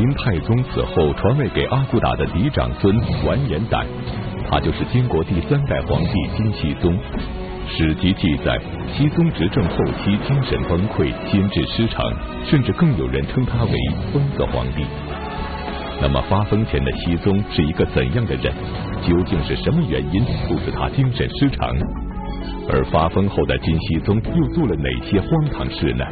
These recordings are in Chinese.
金太宗死后传位给阿骨打的嫡长孙完颜胆，他就是金国第三代皇帝金熙宗。史籍记载，熙宗执政后期精神崩溃，心智失常，甚至更有人称他为疯子皇帝。那么发疯前的熙宗是一个怎样的人？究竟是什么原因促使他精神失常？而发疯后的金熙宗又做了哪些荒唐事呢？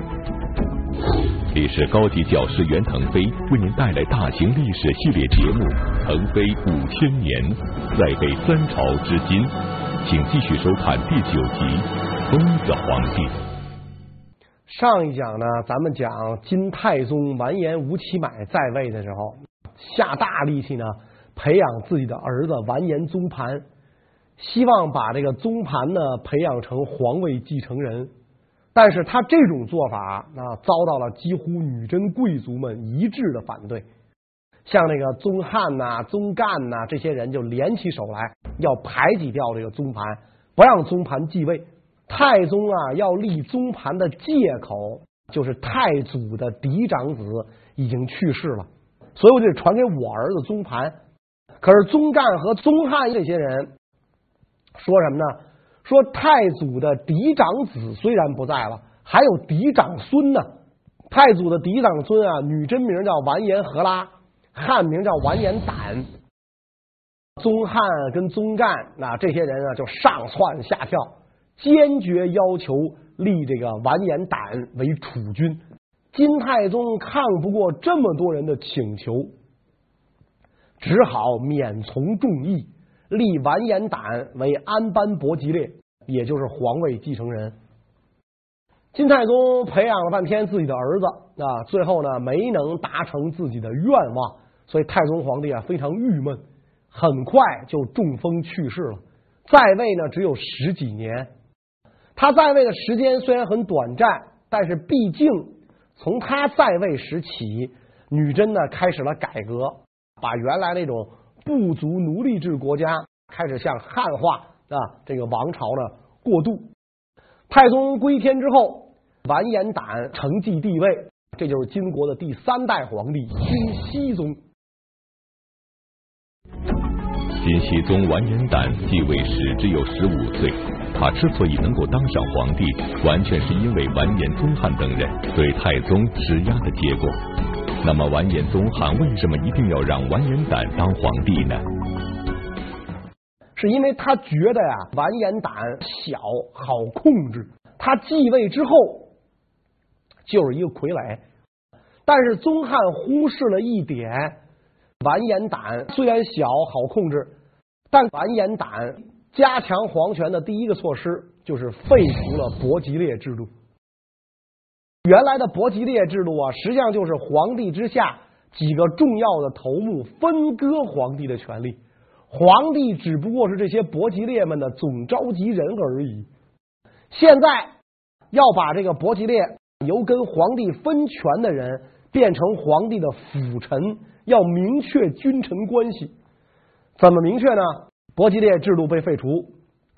历史高级教师袁腾飞为您带来大型历史系列节目《腾飞五千年》，再背三朝至今，请继续收看第九集《疯子皇帝》。上一讲呢，咱们讲金太宗完颜吴乞买在位的时候，下大力气呢，培养自己的儿子完颜宗盘。希望把这个宗盘呢培养成皇位继承人，但是他这种做法啊，遭到了几乎女真贵族们一致的反对。像那个宗翰呐、宗干呐这些人就联起手来，要排挤掉这个宗盘，不让宗盘继位。太宗啊，要立宗盘的借口就是太祖的嫡长子已经去世了，所以我就传给我儿子宗盘。可是宗干和宗翰这些人。说什么呢？说太祖的嫡长子虽然不在了，还有嫡长孙呢。太祖的嫡长孙啊，女真名叫完颜和拉，汉名叫完颜胆。宗翰跟宗干那这些人啊，就上窜下跳，坚决要求立这个完颜胆为储君。金太宗抗不过这么多人的请求，只好免从众议。立完颜胆为安班伯吉列，也就是皇位继承人。金太宗培养了半天自己的儿子啊，最后呢没能达成自己的愿望，所以太宗皇帝啊非常郁闷，很快就中风去世了。在位呢只有十几年，他在位的时间虽然很短暂，但是毕竟从他在位时起，女真呢开始了改革，把原来那种。部族奴隶制国家开始向汉化啊，这个王朝的过渡。太宗归天之后，完颜胆承继帝位，这就是金国的第三代皇帝金熙宗。金熙宗完颜胆继位时只有十五岁，他之所以能够当上皇帝，完全是因为完颜宗翰等人对太宗施压的结果。那么完颜宗翰为什么一定要让完颜胆当皇帝呢？是因为他觉得呀，完颜胆小好控制，他继位之后就是一个傀儡。但是宗翰忽视了一点，完颜胆虽然小好控制，但完颜胆加强皇权的第一个措施就是废除了伯吉列制度。原来的伯吉列制度啊，实际上就是皇帝之下几个重要的头目分割皇帝的权力，皇帝只不过是这些伯吉列们的总召集人而已。现在要把这个伯吉列由跟皇帝分权的人变成皇帝的辅臣，要明确君臣关系。怎么明确呢？伯吉列制度被废除，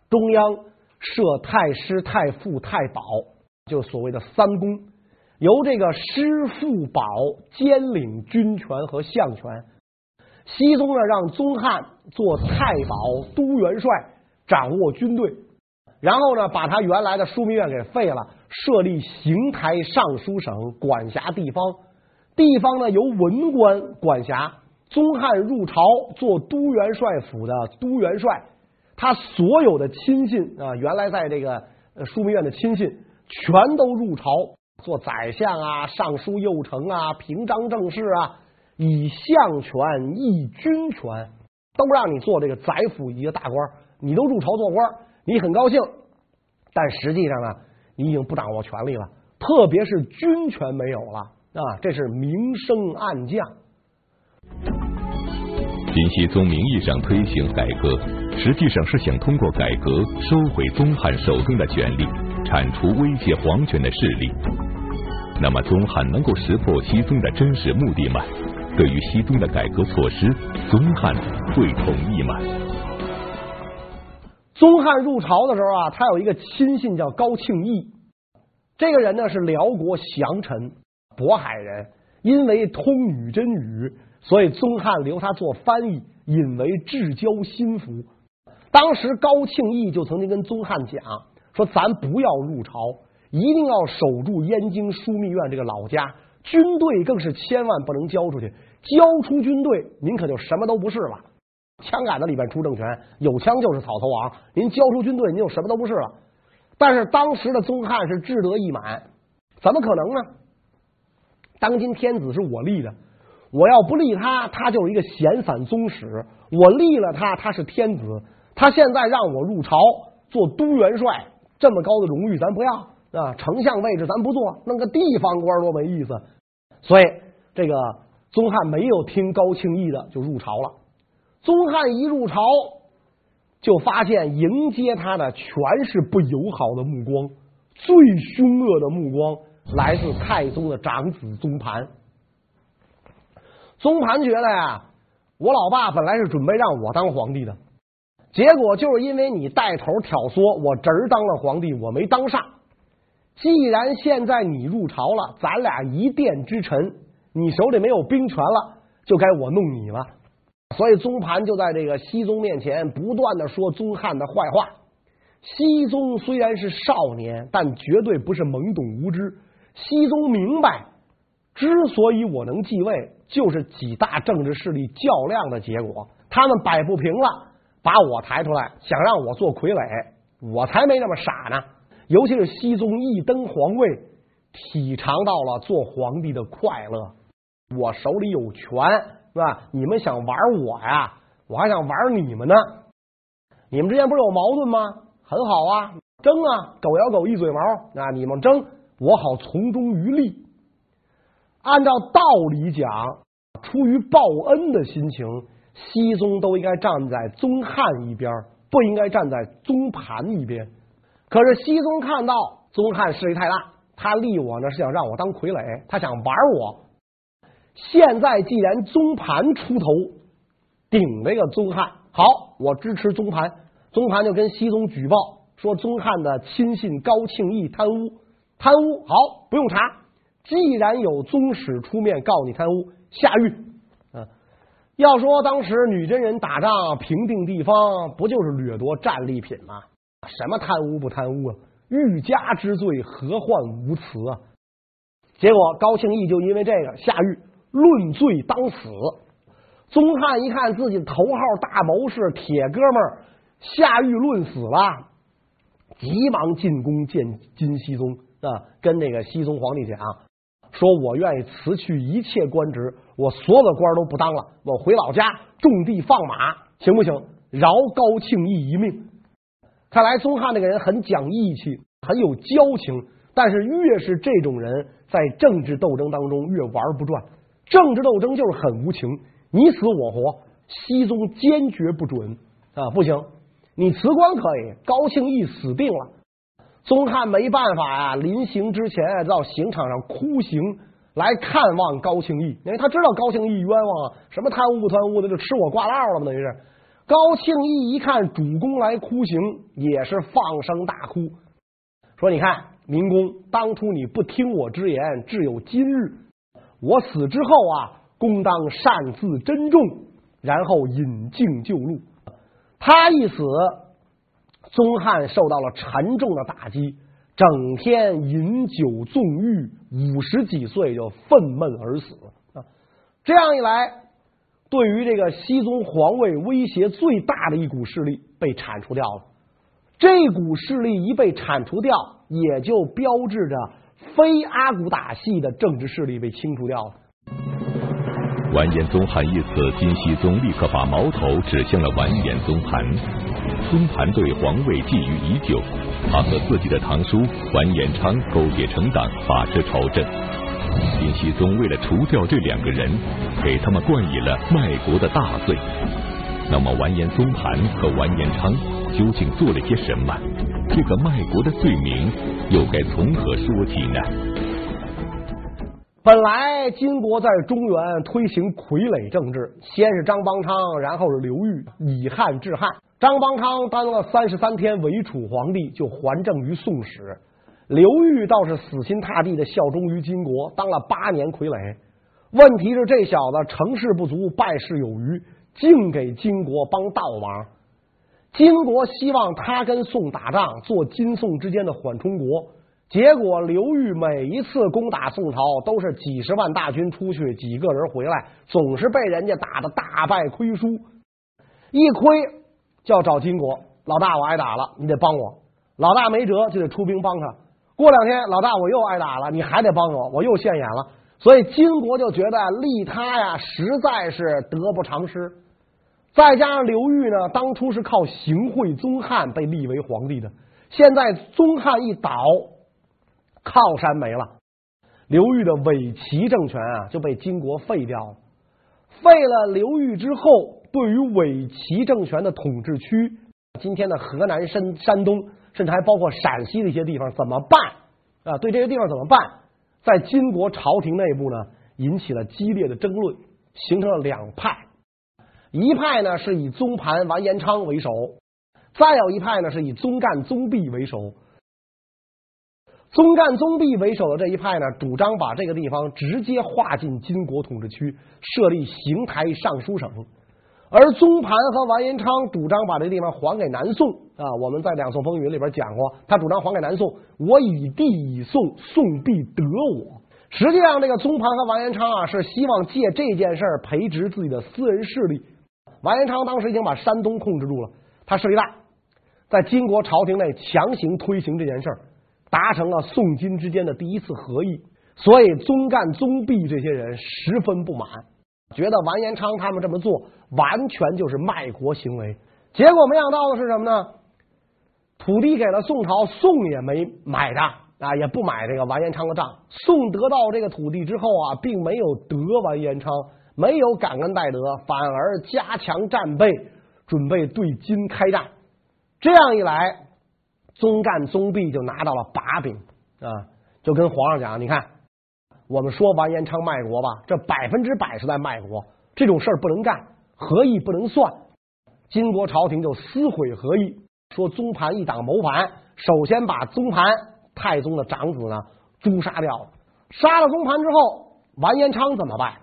中央设太师、太傅、太保，就所谓的三公。由这个师傅宝兼领军权和相权，熙宗呢让宗翰做太保都元帅，掌握军队，然后呢把他原来的枢密院给废了，设立邢台尚书省，管辖地方，地方呢由文官管辖。宗翰入朝做都元帅府的都元帅，他所有的亲信啊，原来在这个枢密院的亲信全都入朝。做宰相啊，尚书右丞啊，平章政事啊，以相权抑军权，都让你做这个宰辅一个大官，你都入朝做官，你很高兴，但实际上呢，你已经不掌握权力了，特别是军权没有了啊，这是明升暗降。金熙宗名义上推行改革，实际上是想通过改革收回宗翰手中的权力，铲除威胁皇权的势力。那么宗翰能够识破西宗的真实目的吗？对于西宗的改革措施，宗翰会同意吗？宗翰入朝的时候啊，他有一个亲信叫高庆义，这个人呢是辽国降臣渤海人，因为通女真语，所以宗翰留他做翻译，引为至交心腹。当时高庆义就曾经跟宗翰讲说：“咱不要入朝，一定要守住燕京枢密院这个老家，军队更是千万不能交出去。交出军队，您可就什么都不是了。枪杆子里边出政权，有枪就是草头王。您交出军队，您就什么都不是了。但是当时的宗翰是志得意满，怎么可能呢？当今天子是我立的，我要不立他，他就是一个闲散宗室；我立了他，他是天子。”他现在让我入朝做都元帅，这么高的荣誉咱不要啊！丞相位置咱不做，弄个地方官多没意思。所以这个宗翰没有听高庆义的就入朝了。宗翰一入朝，就发现迎接他的全是不友好的目光，最凶恶的目光来自太宗的长子宗盘。宗盘觉得呀，我老爸本来是准备让我当皇帝的。结果就是因为你带头挑唆，我侄儿当了皇帝，我没当上。既然现在你入朝了，咱俩一殿之臣，你手里没有兵权了，就该我弄你了。所以宗盘就在这个熹宗面前不断的说宗翰的坏话。熹宗虽然是少年，但绝对不是懵懂无知。熹宗明白，之所以我能继位，就是几大政治势力较量的结果，他们摆不平了。把我抬出来，想让我做傀儡，我才没那么傻呢。尤其是熹宗一登皇位，体尝到了做皇帝的快乐。我手里有权，是吧？你们想玩我呀？我还想玩你们呢。你们之间不是有矛盾吗？很好啊，争啊，狗咬狗一嘴毛啊！你们争，我好从中渔利。按照道理讲，出于报恩的心情。熹宗都应该站在宗翰一边，不应该站在宗盘一边。可是熹宗看到宗翰势力太大，他立我呢是想让我当傀儡，他想玩我。现在既然宗盘出头顶这个宗翰，好，我支持宗盘。宗盘就跟熹宗举报说宗翰的亲信高庆义贪污，贪污好不用查，既然有宗室出面告你贪污，下狱。要说当时女真人打仗平定地方，不就是掠夺战利品吗？什么贪污不贪污啊？欲加之罪，何患无辞啊？结果高庆义就因为这个下狱论罪当死。宗翰一看自己头号大谋士铁哥们儿下狱论死了，急忙进宫见金熙宗啊，跟那个熙宗皇帝讲。说我愿意辞去一切官职，我所有的官都不当了，我回老家种地放马，行不行？饶高庆义一命。看来宗翰那个人很讲义气，很有交情，但是越是这种人，在政治斗争当中越玩不转。政治斗争就是很无情，你死我活。熹宗坚决不准啊，不行，你辞官可以，高庆义死定了。宗翰没办法呀，临行之前到刑场上哭刑来看望高庆义，因为他知道高庆义冤枉啊，什么贪污不贪污的，就吃我挂烙了嘛，等于是。高庆义一看主公来哭刑，也是放声大哭，说：“你看，明公当初你不听我之言，至有今日。我死之后啊，公当擅自珍重，然后引径就戮。他一死。”宗翰受到了沉重的打击，整天饮酒纵欲，五十几岁就愤懑而死啊！这样一来，对于这个熹宗皇位威胁最大的一股势力被铲除掉了。这股势力一被铲除掉，也就标志着非阿骨打系的政治势力被清除掉了。完颜宗翰一死，金熙宗立刻把矛头指向了完颜宗翰。宗盘对皇位觊觎已久，他和自己的堂叔完颜昌勾结成党，把持朝政。金熙宗为了除掉这两个人，给他们冠以了卖国的大罪。那么完颜宗盘和完颜昌究竟做了些什么？这个卖国的罪名又该从何说起呢？本来金国在中原推行傀儡政治，先是张邦昌，然后是刘裕，以汉治汉。张邦昌当了三十三天伪楚皇帝，就还政于宋史。刘裕倒是死心塌地的效忠于金国，当了八年傀儡。问题是这小子成事不足，败事有余，净给金国帮倒忙。金国希望他跟宋打仗，做金宋之间的缓冲国。结果刘裕每一次攻打宋朝，都是几十万大军出去，几个人回来，总是被人家打得大败亏输。一亏就要找金国老大，我挨打了，你得帮我。老大没辙，就得出兵帮他。过两天，老大我又挨打了，你还得帮我，我又现眼了。所以金国就觉得利他呀，实在是得不偿失。再加上刘裕呢，当初是靠行贿宗翰被立为皇帝的，现在宗翰一倒。靠山没了，刘裕的伪齐政权啊就被金国废掉了。废了刘裕之后，对于伪齐政权的统治区，今天的河南、山山东，甚至还包括陕西的一些地方，怎么办啊？对这些地方怎么办？在金国朝廷内部呢，引起了激烈的争论，形成了两派。一派呢是以宗盘完颜昌为首，再有一派呢是以宗干宗弼为首。宗干宗弼为首的这一派呢，主张把这个地方直接划进金国统治区，设立邢台尚书省；而宗盘和完颜昌主张把这地方还给南宋啊。我们在《两宋风云》里边讲过，他主张还给南宋，我以地以宋，宋必得我。实际上，这个宗盘和完颜昌啊，是希望借这件事儿培植自己的私人势力。完颜昌当时已经把山东控制住了，他势力大，在金国朝廷内强行推行这件事儿。达成了宋金之间的第一次和议，所以宗干、宗弼这些人十分不满，觉得完颜昌他们这么做完全就是卖国行为。结果没想到的是什么呢？土地给了宋朝，宋也没买的啊，也不买这个完颜昌的账。宋得到这个土地之后啊，并没有得完颜昌，没有感恩戴德，反而加强战备，准备对金开战。这样一来。宗干宗弼就拿到了把柄啊，就跟皇上讲：“你看，我们说完颜昌卖国吧，这百分之百是在卖国，这种事儿不能干，合议不能算。”金国朝廷就撕毁合议，说宗盘一党谋反，首先把宗盘太宗的长子呢诛杀掉了。杀了宗盘之后，完颜昌怎么办？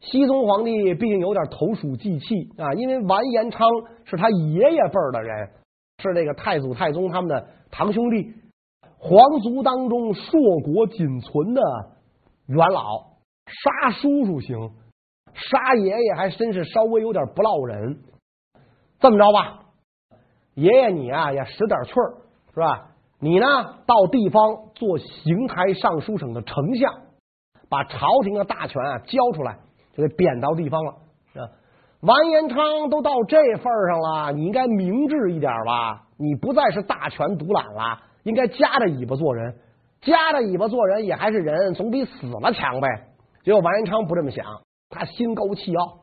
熹宗皇帝毕竟有点投鼠忌器啊，因为完颜昌是他爷爷辈儿的人。是这个太祖、太宗他们的堂兄弟，皇族当中硕果仅存的元老，杀叔叔行，杀爷爷还真是稍微有点不落忍。这么着吧，爷爷你啊也使点趣儿，是吧？你呢到地方做邢台尚书省的丞相，把朝廷的大权啊交出来，就给贬到地方了，完颜昌都到这份上了，你应该明智一点吧？你不再是大权独揽了，应该夹着尾巴做人，夹着尾巴做人也还是人，总比死了强呗。结果完颜昌不这么想，他心高气傲，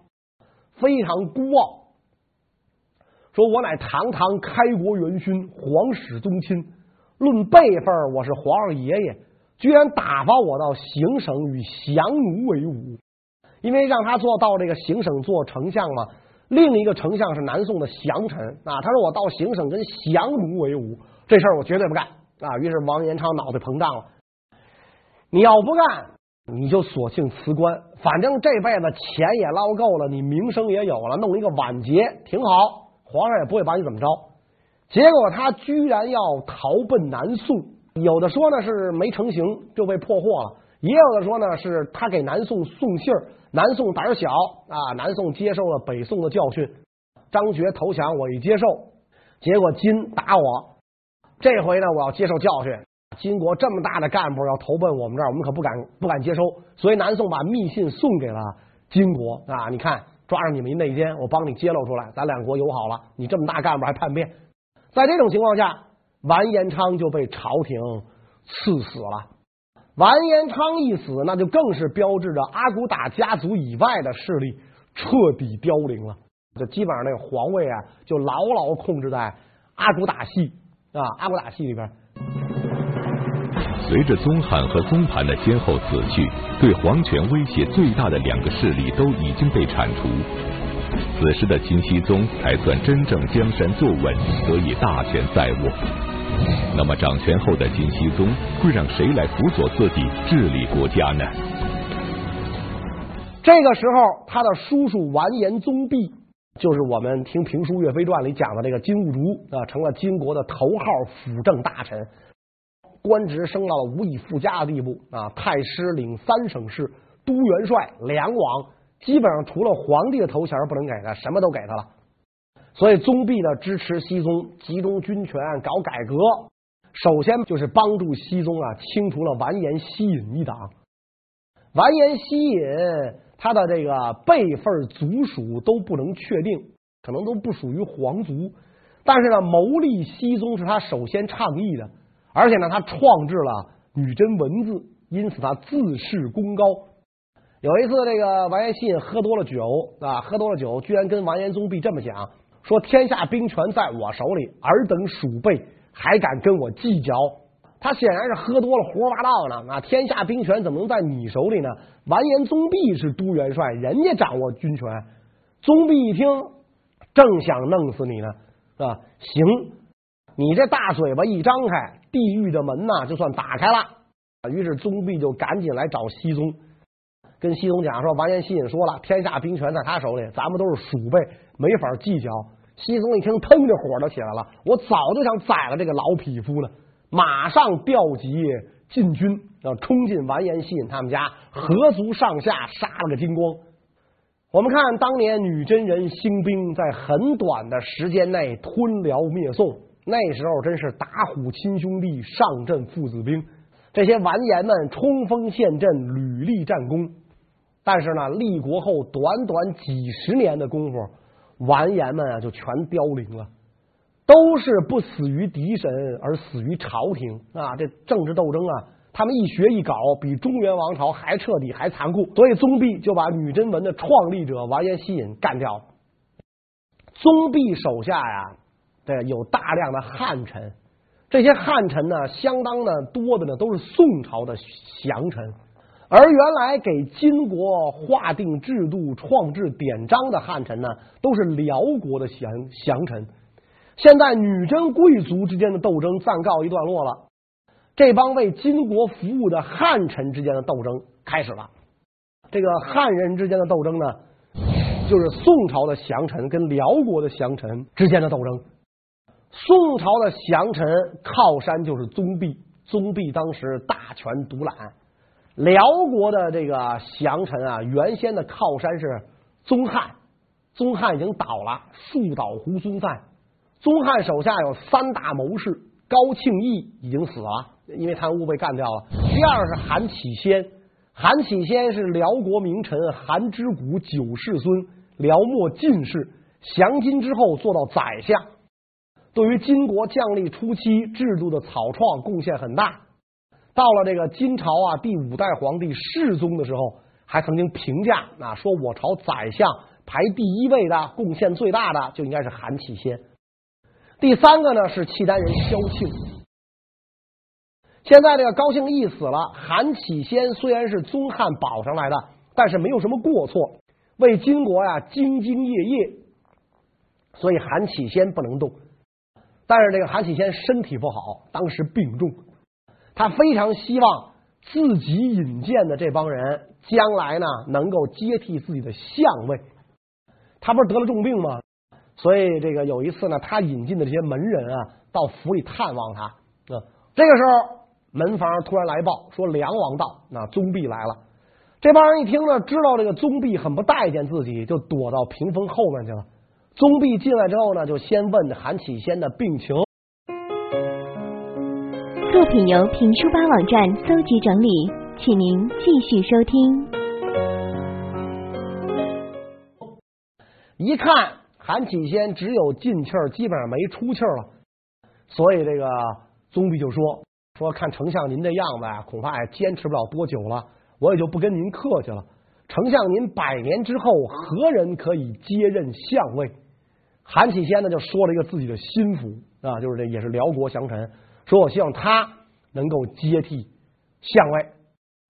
非常孤傲，说我乃堂堂开国元勋，皇室宗亲，论辈分我是皇上爷爷，居然打发我到行省与降奴为伍。因为让他做到这个行省做丞相嘛，另一个丞相是南宋的降臣啊。他说我到行省跟降奴为伍，这事儿我绝对不干啊。于是王延昌脑袋膨胀了。你要不干，你就索性辞官，反正这辈子钱也捞够了，你名声也有了，弄一个晚节挺好，皇上也不会把你怎么着。结果他居然要逃奔南宋，有的说呢是没成行就被破获了，也有的说呢是他给南宋送信儿。南宋胆小啊！南宋接受了北宋的教训，张觉投降，我一接受，结果金打我，这回呢，我要接受教训。金国这么大的干部要投奔我们这儿，我们可不敢不敢接收，所以南宋把密信送给了金国啊！你看，抓着你们一内奸，我帮你揭露出来，咱两国友好了。你这么大干部还叛变，在这种情况下，完颜昌就被朝廷赐死了。完颜昌一死，那就更是标志着阿骨打家族以外的势力彻底凋零了。就基本上那个皇位啊，就牢牢控制在阿骨打系啊，阿骨打系里边。随着宗翰和宗盘的先后死去，对皇权威胁最大的两个势力都已经被铲除，此时的金熙宗才算真正江山坐稳，得以大权在握。那么掌权后的金熙宗会让谁来辅佐自己治理国家呢？这个时候，他的叔叔完颜宗弼，就是我们听评书《岳飞传》里讲的这个金兀术啊，成了金国的头号辅政大臣，官职升到了无以复加的地步啊！太师领三省事，都元帅、梁王，基本上除了皇帝的头衔不能给他，什么都给他了。所以宗弼呢，支持熹宗集中军权搞改革，首先就是帮助熹宗啊清除了完颜希隐一党。完颜希隐。他的这个辈分族属都不能确定，可能都不属于皇族。但是呢，谋立熹宗是他首先倡议的，而且呢，他创制了女真文字，因此他自恃功高。有一次，这个完颜希隐喝多了酒啊，喝多了酒，居然跟完颜宗弼这么讲：说天下兵权在我手里，尔等鼠辈还敢跟我计较？他显然是喝多了，胡说八道呢。啊，天下兵权怎么能在你手里呢？完颜宗弼是都元帅，人家掌握军权。宗弼一听，正想弄死你呢，是吧？行，你这大嘴巴一张开，地狱的门呐就算打开了。于是宗弼就赶紧来找熹宗，跟熹宗讲说：完颜西隐说了，天下兵权在他手里，咱们都是鼠辈，没法计较。熹宗一听，腾的火都起来了，我早就想宰了这个老匹夫了。马上调集禁军，要冲进完颜西隐他们家，合族上下杀了个精光。我们看当年女真人兴兵，在很短的时间内吞辽灭宋，那时候真是打虎亲兄弟，上阵父子兵。这些完颜们冲锋陷阵，屡立战功。但是呢，立国后短短几十年的功夫，完颜们啊就全凋零了。都是不死于敌神，而死于朝廷啊！这政治斗争啊，他们一学一搞，比中原王朝还彻底，还残酷。所以宗弼就把女真文的创立者完颜西隐干掉了。宗弼手下呀，对，有大量的汉臣，这些汉臣呢，相当的多的呢，都是宋朝的降臣。而原来给金国划定制度、创制典章的汉臣呢，都是辽国的降降臣。现在女真贵族之间的斗争暂告一段落了，这帮为金国服务的汉臣之间的斗争开始了。这个汉人之间的斗争呢，就是宋朝的降臣跟辽国的降臣之间的斗争。宋朝的降臣靠山就是宗弼，宗弼当时大权独揽。辽国的这个降臣啊，原先的靠山是宗翰，宗翰已经倒了，树倒猢狲散。宗翰手下有三大谋士，高庆义已经死了，因为贪污被干掉了。第二是韩启先，韩启先是辽国名臣韩之谷九世孙，辽末进士，降金之后做到宰相，对于金国将立初期制度的草创贡献很大。到了这个金朝啊，第五代皇帝世宗的时候，还曾经评价啊，说我朝宰相排第一位的，贡献最大的就应该是韩启先。第三个呢是契丹人萧庆，现在这个高庆义死了，韩启先虽然是宗翰保上来的，但是没有什么过错，为金国呀兢兢业业，所以韩启先不能动。但是这个韩启先身体不好，当时病重，他非常希望自己引荐的这帮人将来呢能够接替自己的相位。他不是得了重病吗？所以这个有一次呢，他引进的这些门人啊，到府里探望他。啊，这个时候门房突然来报说梁王到，那宗弼来了。这帮人一听呢，知道这个宗弼很不待见自己，就躲到屏风后面去了。宗弼进来之后呢，就先问韩启先的病情。作品由评书吧网站搜集整理，请您继续收听。一看。韩启先只有进气儿，基本上没出气儿了，所以这个宗弼就说说看丞相您这样子啊，恐怕也坚持不了多久了，我也就不跟您客气了。丞相您百年之后何人可以接任相位？韩启先呢就说了一个自己的心腹啊，就是这也是辽国降臣，说我希望他能够接替相位。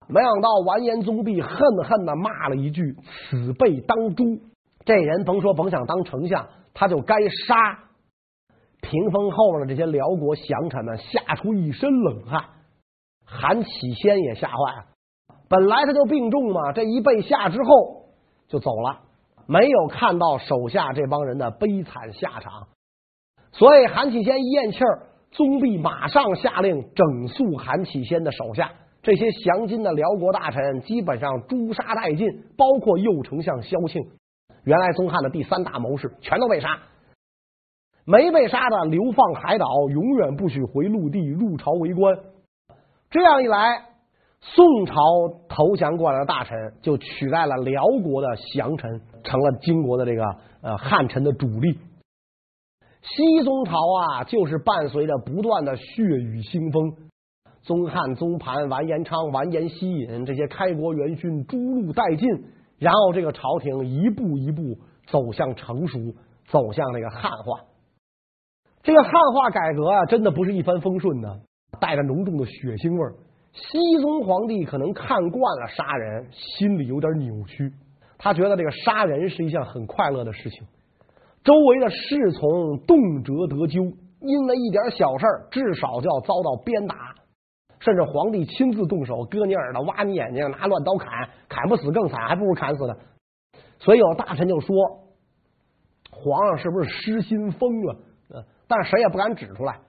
没想到完颜宗弼恨恨的骂了一句：“此辈当诛。”这人甭说甭想当丞相，他就该杀。屏风后面的这些辽国降臣们吓出一身冷汗，韩启先也吓坏了。本来他就病重嘛，这一被吓之后，就走了，没有看到手下这帮人的悲惨下场。所以韩启先一咽气儿，宗弼马上下令整肃韩启先的手下，这些降金的辽国大臣基本上诛杀殆尽，包括右丞相萧庆，原来宗翰的第三大谋士，全都被杀。没被杀的流放海岛，永远不许回陆地入朝为官。这样一来，宋朝投降过来的大臣就取代了辽国的降臣，成了金国的这个呃汉臣的主力。西宗朝啊，就是伴随着不断的血雨腥风，宗汉、宗盘、完颜昌、完颜希尹这些开国元勋诛戮殆尽，然后这个朝廷一步一步走向成熟，走向那个汉化。这个汉化改革啊，真的不是一帆风顺的，带着浓重的血腥味儿。西宗皇帝可能看惯了杀人，心里有点扭曲。他觉得这个杀人是一项很快乐的事情。周围的侍从动辄得咎，因为一点小事儿，至少就要遭到鞭打，甚至皇帝亲自动手割你耳朵、挖你眼睛、拿乱刀砍，砍不死更惨，还不如砍死呢。所以有大臣就说：“皇上是不是失心疯了？”但是谁也不敢指出来。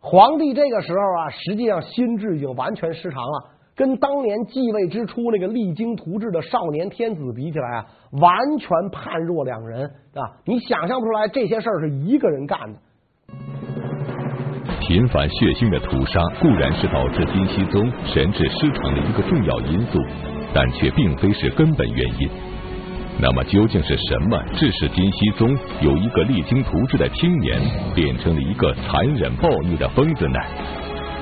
皇帝这个时候啊，实际上心智已经完全失常了，跟当年继位之初那个励精图治的少年天子比起来啊，完全判若两人啊！你想象不出来这些事儿是一个人干的。频繁血腥的屠杀固然是导致金熙宗神智失常的一个重要因素，但却并非是根本原因。那么究竟是什么致使金熙宗由一个励精图治的青年变成了一个残忍暴虐的疯子呢？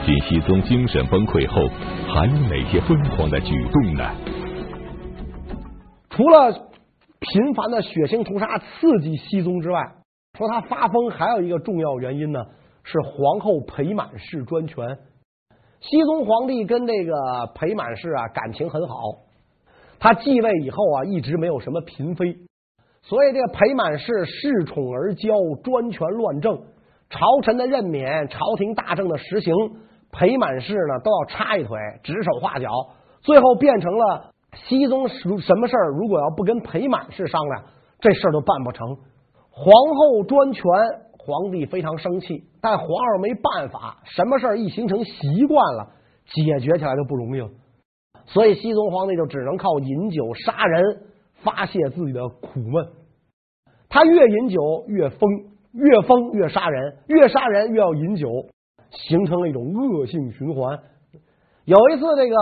晋熙宗精神崩溃后还有哪些疯狂的举动呢？除了频繁的血腥屠杀刺激熙宗之外，说他发疯还有一个重要原因呢，是皇后裴满氏专权。熙宗皇帝跟这个裴满氏啊感情很好。他继位以后啊，一直没有什么嫔妃，所以这个裴满氏恃宠而骄，专权乱政，朝臣的任免、朝廷大政的实行，裴满氏呢都要插一腿，指手画脚，最后变成了熙宗什么事儿，如果要不跟裴满氏商量，这事儿都办不成。皇后专权，皇帝非常生气，但皇上没办法，什么事儿一形成习惯了，解决起来就不容易了。所以，熙宗皇帝就只能靠饮酒杀人发泄自己的苦闷。他越饮酒越疯，越疯越杀人，越杀人越要饮酒，形成了一种恶性循环。有一次，这个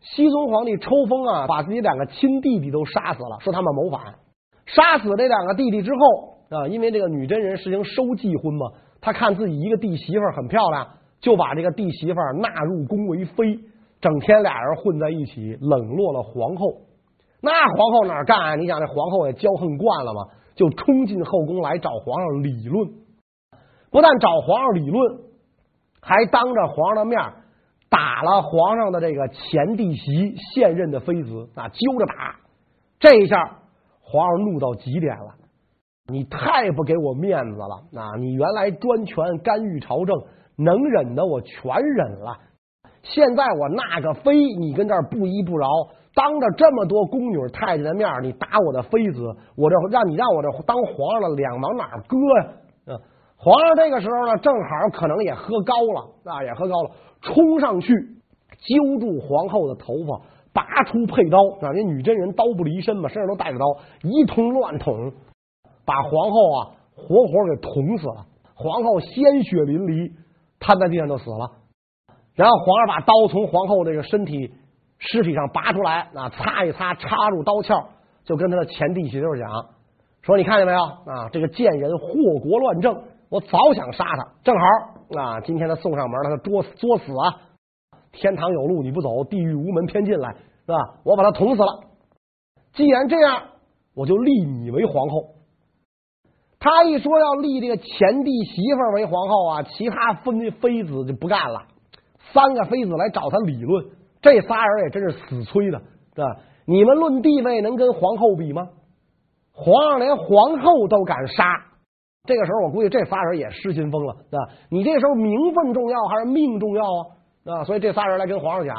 熙宗皇帝抽风啊，把自己两个亲弟弟都杀死了，说他们谋反。杀死这两个弟弟之后啊，因为这个女真人实行收继婚嘛，他看自己一个弟媳妇很漂亮，就把这个弟媳妇纳入宫为妃。整天俩人混在一起，冷落了皇后。那皇后哪干啊？你想，这皇后也骄横惯了嘛，就冲进后宫来找皇上理论。不但找皇上理论，还当着皇上的面打了皇上的这个前弟媳现任的妃子啊，揪着打。这一下，皇上怒到极点了。你太不给我面子了！啊，你原来专权干预朝政，能忍的我全忍了。现在我纳个妃，你跟这儿不依不饶，当着这么多宫女太监的面，你打我的妃子，我这让你让我这当皇上的脸往哪搁呀？皇上这个时候呢，正好可能也喝高了啊，也喝高了，冲上去揪住皇后的头发，拔出佩刀啊，那女真人刀不离身嘛，身上都带着刀，一通乱捅，把皇后啊活活给捅死了。皇后鲜血淋漓，瘫在地上就死了。然后皇上把刀从皇后这个身体尸体上拔出来，啊，擦一擦，插入刀鞘，就跟他的前弟媳妇讲说：“你看见没有啊？这个贱人祸国乱政，我早想杀他，正好啊，今天他送上门，他作作死啊！天堂有路你不走，地狱无门偏进来，是吧？我把他捅死了。既然这样，我就立你为皇后。他一说要立这个前弟媳妇为皇后啊，其他妃妃子就不干了。”三个妃子来找他理论，这仨人也真是死催的，是吧？你们论地位能跟皇后比吗？皇上连皇后都敢杀，这个时候我估计这仨人也失心疯了，对吧？你这时候名分重要还是命重要啊？啊，所以这仨人来跟皇上讲，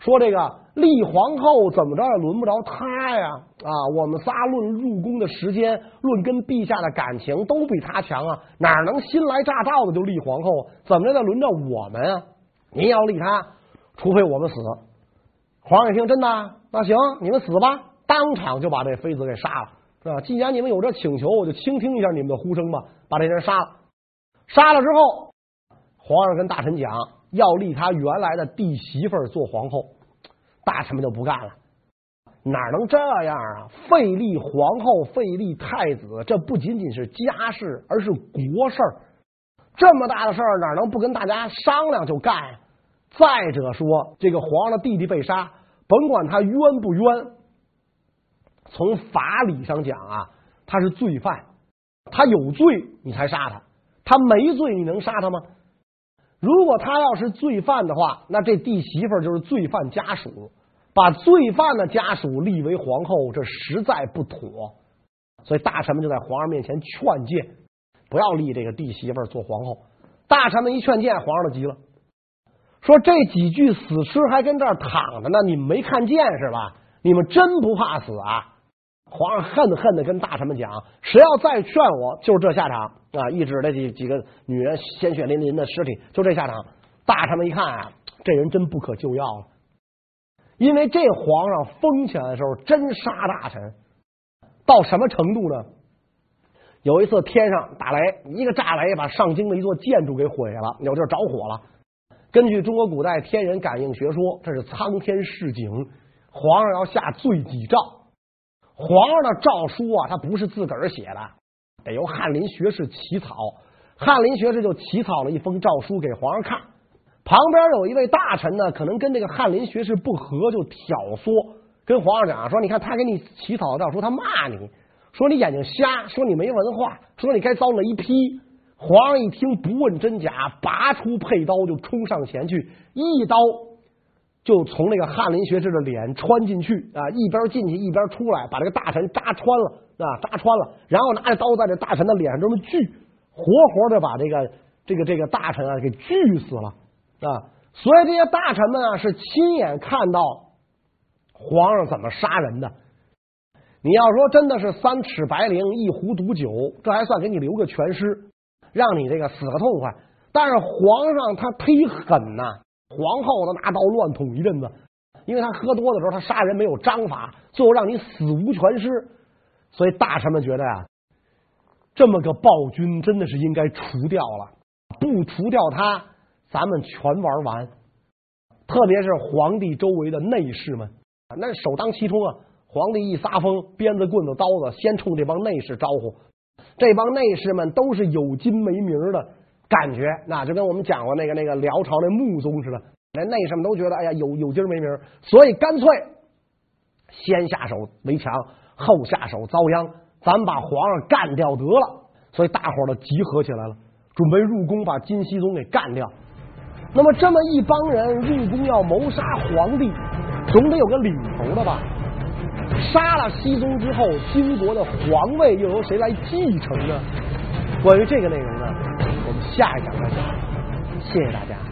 说这个立皇后怎么着也轮不着他呀！啊，我们仨论入宫的时间，论跟陛下的感情，都比他强啊！哪能新来乍到的就立皇后？怎么着得轮着我们啊？您要立他，除非我们死。皇上一听，真的？那行，你们死吧！当场就把这妃子给杀了，是吧？既然你们有这请求，我就倾听一下你们的呼声吧，把这人杀了。杀了之后，皇上跟大臣讲，要立他原来的弟媳妇做皇后。大臣们就不干了，哪能这样啊？废立皇后，废立太子，这不仅仅是家事，而是国事儿。这么大的事儿，哪能不跟大家商量就干？再者说，这个皇上的弟弟被杀，甭管他冤不冤，从法理上讲啊，他是罪犯，他有罪你才杀他，他没罪你能杀他吗？如果他要是罪犯的话，那这弟媳妇就是罪犯家属，把罪犯的家属立为皇后，这实在不妥。所以大臣们就在皇上面前劝谏，不要立这个弟媳妇做皇后。大臣们一劝谏，皇上就急了，说这几具死尸还跟这儿躺着呢，你们没看见是吧？你们真不怕死啊？皇上恨恨的跟大臣们讲：“谁要再劝我，就是这下场啊！”一指那几几个女人鲜血淋淋的尸体，就这下场。大臣们一看啊，这人真不可救药了，因为这皇上疯起来的时候真杀大臣，到什么程度呢？有一次天上打雷，一个炸雷把上京的一座建筑给毁了，有地儿着火了。根据中国古代天人感应学说，这是苍天示警，皇上要下罪己诏。皇上的诏书啊，他不是自个儿写的，得由翰林学士起草。翰林学士就起草了一封诏书给皇上看。旁边有一位大臣呢，可能跟这个翰林学士不合，就挑唆跟皇上讲说：“你看他给你起草的诏书，他骂你说你眼睛瞎，说你没文化，说你该遭雷劈。”皇上一听，不问真假，拔出佩刀就冲上前去，一刀。就从那个翰林学士的脸穿进去啊，一边进去一边出来，把这个大臣扎穿了啊，扎穿了，然后拿着刀在这大臣的脸上这么锯，活活的把这个这个这个大臣啊给锯死了啊。所以这些大臣们啊是亲眼看到皇上怎么杀人的。你要说真的是三尺白绫一壶毒酒，这还算给你留个全尸，让你这个死个痛快。但是皇上他忒狠呐、皇后都拿刀乱捅一阵子，因为他喝多的时候，他杀人没有章法，最后让你死无全尸。所以大臣们觉得啊，这么个暴君真的是应该除掉了，不除掉他，咱们全玩完。特别是皇帝周围的内侍们，那首当其冲啊！皇帝一撒疯，鞭子、棍子、刀子，先冲这帮内侍招呼。这帮内侍们都是有金没名的。感觉那就跟我们讲过那个那个辽朝那穆宗似的，连内侍们都觉得哎呀有有今儿没名儿，所以干脆先下手为强，后下手遭殃，咱把皇上干掉得了。所以大伙儿都集合起来了，准备入宫把金熙宗给干掉。那么这么一帮人入宫要谋杀皇帝，总得有个领头的吧？杀了熙宗之后，金国的皇位又由谁来继承呢？关于这个内容？下一讲再见，谢谢大家。